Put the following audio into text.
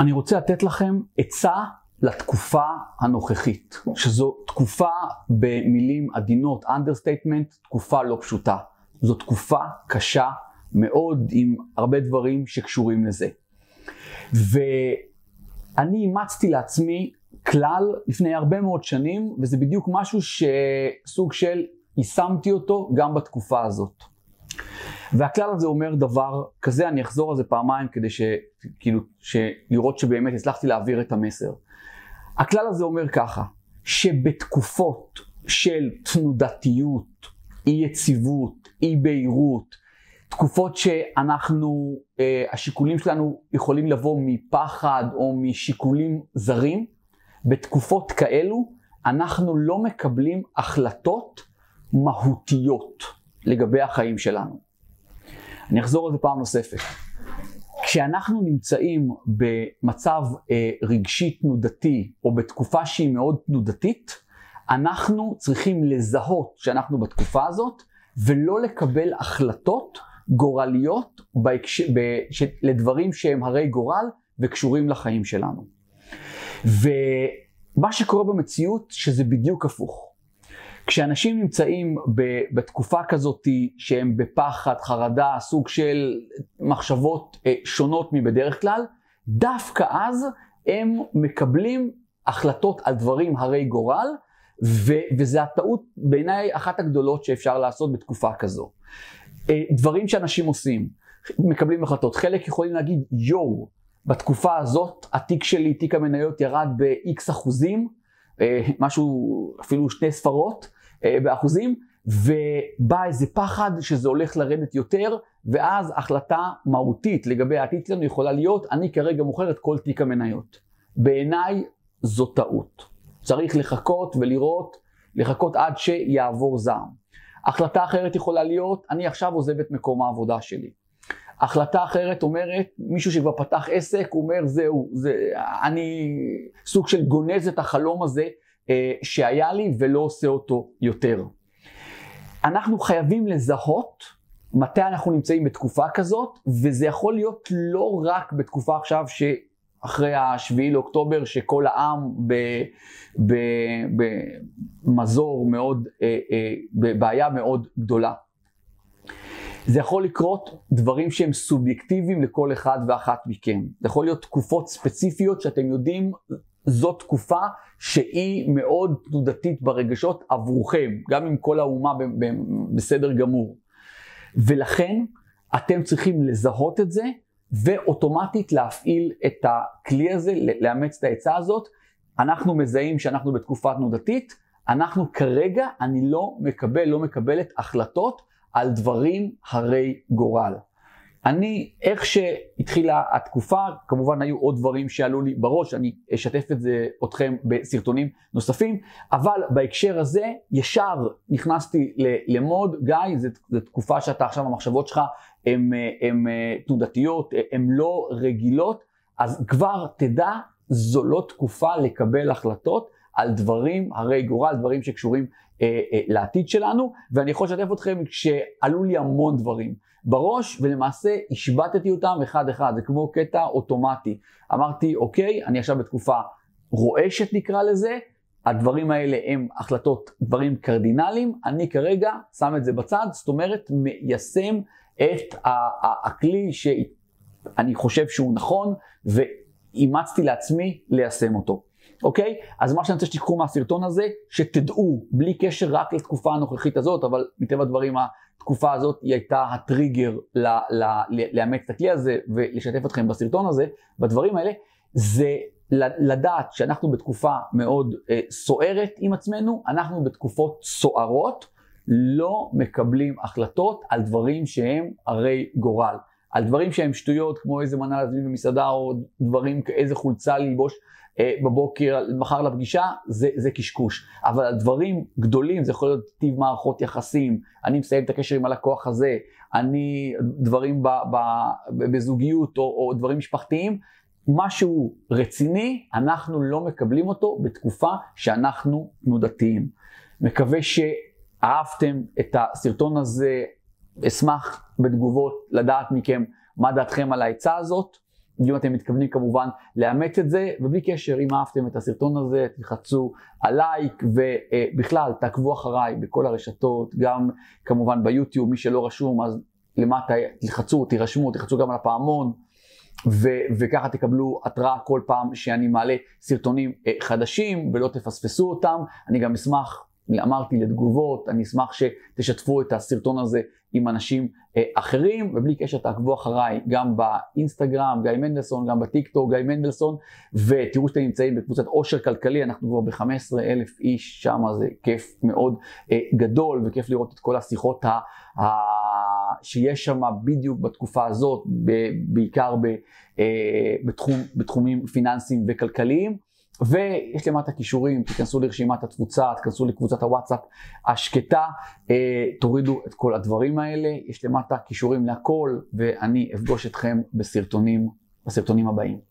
אני רוצה לתת לכם עצה לתקופה הנוכחית, שזו תקופה במילים עדינות, understatement, תקופה לא פשוטה. זו תקופה קשה מאוד עם הרבה דברים שקשורים לזה. ואני אימצתי לעצמי כלל לפני הרבה מאוד שנים, וזה בדיוק משהו שסוג של יישמתי אותו גם בתקופה הזאת. והכלל הזה אומר דבר כזה, אני אחזור על זה פעמיים כדי ש, כאילו, לראות שבאמת הצלחתי להעביר את המסר. הכלל הזה אומר ככה, שבתקופות של תנודתיות, אי יציבות, אי בהירות, תקופות שאנחנו, אה, השיקולים שלנו יכולים לבוא מפחד או משיקולים זרים, בתקופות כאלו אנחנו לא מקבלים החלטות מהותיות לגבי החיים שלנו. אני אחזור על זה פעם נוספת. כשאנחנו נמצאים במצב אה, רגשי תנודתי, או בתקופה שהיא מאוד תנודתית, אנחנו צריכים לזהות שאנחנו בתקופה הזאת, ולא לקבל החלטות גורליות בהקש... בש... לדברים שהם הרי גורל וקשורים לחיים שלנו. ומה שקורה במציאות, שזה בדיוק הפוך. כשאנשים נמצאים בתקופה כזאת שהם בפחד, חרדה, סוג של מחשבות אה, שונות מבדרך כלל, דווקא אז הם מקבלים החלטות על דברים הרי גורל, ו- וזה הטעות בעיניי אחת הגדולות שאפשר לעשות בתקופה כזו. אה, דברים שאנשים עושים, מקבלים החלטות, חלק יכולים להגיד יואו, בתקופה הזאת התיק שלי, תיק המניות ירד ב-X אחוזים, אה, משהו, אפילו שני ספרות באחוזים, ובא איזה פחד שזה הולך לרדת יותר, ואז החלטה מהותית לגבי העתיד שלנו יכולה להיות, אני כרגע מוכר את כל תיק המניות. בעיניי זו טעות. צריך לחכות ולראות, לחכות עד שיעבור זעם. החלטה אחרת יכולה להיות, אני עכשיו עוזב את מקום העבודה שלי. החלטה אחרת אומרת, מישהו שכבר פתח עסק, הוא אומר, זהו, זה, אני סוג של גונז את החלום הזה אה, שהיה לי ולא עושה אותו יותר. אנחנו חייבים לזהות מתי אנחנו נמצאים בתקופה כזאת, וזה יכול להיות לא רק בתקופה עכשיו שאחרי השביעי לאוקטובר, שכל העם במזור מאוד, אה, אה, בבעיה מאוד גדולה. זה יכול לקרות דברים שהם סובייקטיביים לכל אחד ואחת מכם. זה יכול להיות תקופות ספציפיות שאתם יודעים, זו תקופה שהיא מאוד תנודתית ברגשות עבורכם, גם אם כל האומה בסדר גמור. ולכן אתם צריכים לזהות את זה, ואוטומטית להפעיל את הכלי הזה, לאמץ את העצה הזאת. אנחנו מזהים שאנחנו בתקופה תנודתית, אנחנו כרגע, אני לא מקבל, לא מקבלת החלטות על דברים הרי גורל. אני, איך שהתחילה התקופה, כמובן היו עוד דברים שעלו לי בראש, אני אשתף את זה אתכם בסרטונים נוספים, אבל בהקשר הזה ישר נכנסתי למוד, גיא, זו תקופה שאתה עכשיו, המחשבות שלך הן תנודתיות, הן לא רגילות, אז כבר תדע, זו לא תקופה לקבל החלטות על דברים הרי גורל, דברים שקשורים אה, אה, לעתיד שלנו, ואני יכול לשתף אתכם שעלו לי המון דברים. בראש, ולמעשה השבטתי אותם אחד-אחד, זה כמו קטע אוטומטי. אמרתי, אוקיי, אני עכשיו בתקופה רועשת נקרא לזה, הדברים האלה הם החלטות, דברים קרדינליים, אני כרגע שם את זה בצד, זאת אומרת, מיישם את הכלי שאני חושב שהוא נכון, ואימצתי לעצמי ליישם אותו. אוקיי? אז מה שאני רוצה שתיקחו מהסרטון הזה, שתדעו, בלי קשר רק לתקופה הנוכחית הזאת, אבל מטבע הדברים התקופה הזאת היא הייתה הטריגר לאמץ את הכלי הזה ולשתף אתכם בסרטון הזה, בדברים האלה, זה לדעת שאנחנו בתקופה מאוד אה, סוערת עם עצמנו, אנחנו בתקופות סוערות, לא מקבלים החלטות על דברים שהם הרי גורל. על דברים שהם שטויות, כמו איזה מנה להזמין במסעדה, או דברים, איזה חולצה ללבוש אה, בבוקר, מחר לפגישה, זה, זה קשקוש. אבל על דברים גדולים, זה יכול להיות טיב מערכות יחסים, אני מסיים את הקשר עם הלקוח הזה, אני, דברים ב, ב, בזוגיות או, או דברים משפחתיים, משהו רציני, אנחנו לא מקבלים אותו בתקופה שאנחנו תנודתיים. מקווה שאהבתם את הסרטון הזה, אשמח בתגובות לדעת מכם מה דעתכם על העצה הזאת. ואם אתם מתכוונים כמובן לאמץ את זה, ובלי קשר, אם אהבתם את הסרטון הזה, תלחצו על לייק, ובכלל, תעקבו אחריי בכל הרשתות, גם כמובן ביוטיוב, מי שלא רשום, אז למטה תלחצו, תירשמו, תלחצו גם על הפעמון. ו- וככה תקבלו התראה כל פעם שאני מעלה סרטונים אה, חדשים ולא תפספסו אותם. אני גם אשמח, אמרתי, לתגובות, אני אשמח שתשתפו את הסרטון הזה עם אנשים אה, אחרים, ובלי קשר תעקבו אחריי גם באינסטגרם, גיא מנדלסון, גם בטיקטוק, גיא מנדלסון, ותראו שאתם נמצאים בקבוצת עושר כלכלי, אנחנו כבר ב-15 אלף איש שם, זה כיף מאוד אה, גדול, וכיף לראות את כל השיחות ה... ה- שיש שם בדיוק בתקופה הזאת, בעיקר ב, אה, בתחום, בתחומים פיננסיים וכלכליים. ויש למטה כישורים, תיכנסו לרשימת התפוצה, תיכנסו לקבוצת הוואטסאפ השקטה, אה, תורידו את כל הדברים האלה, יש למטה כישורים להכל, ואני אפגוש אתכם בסרטונים, בסרטונים הבאים.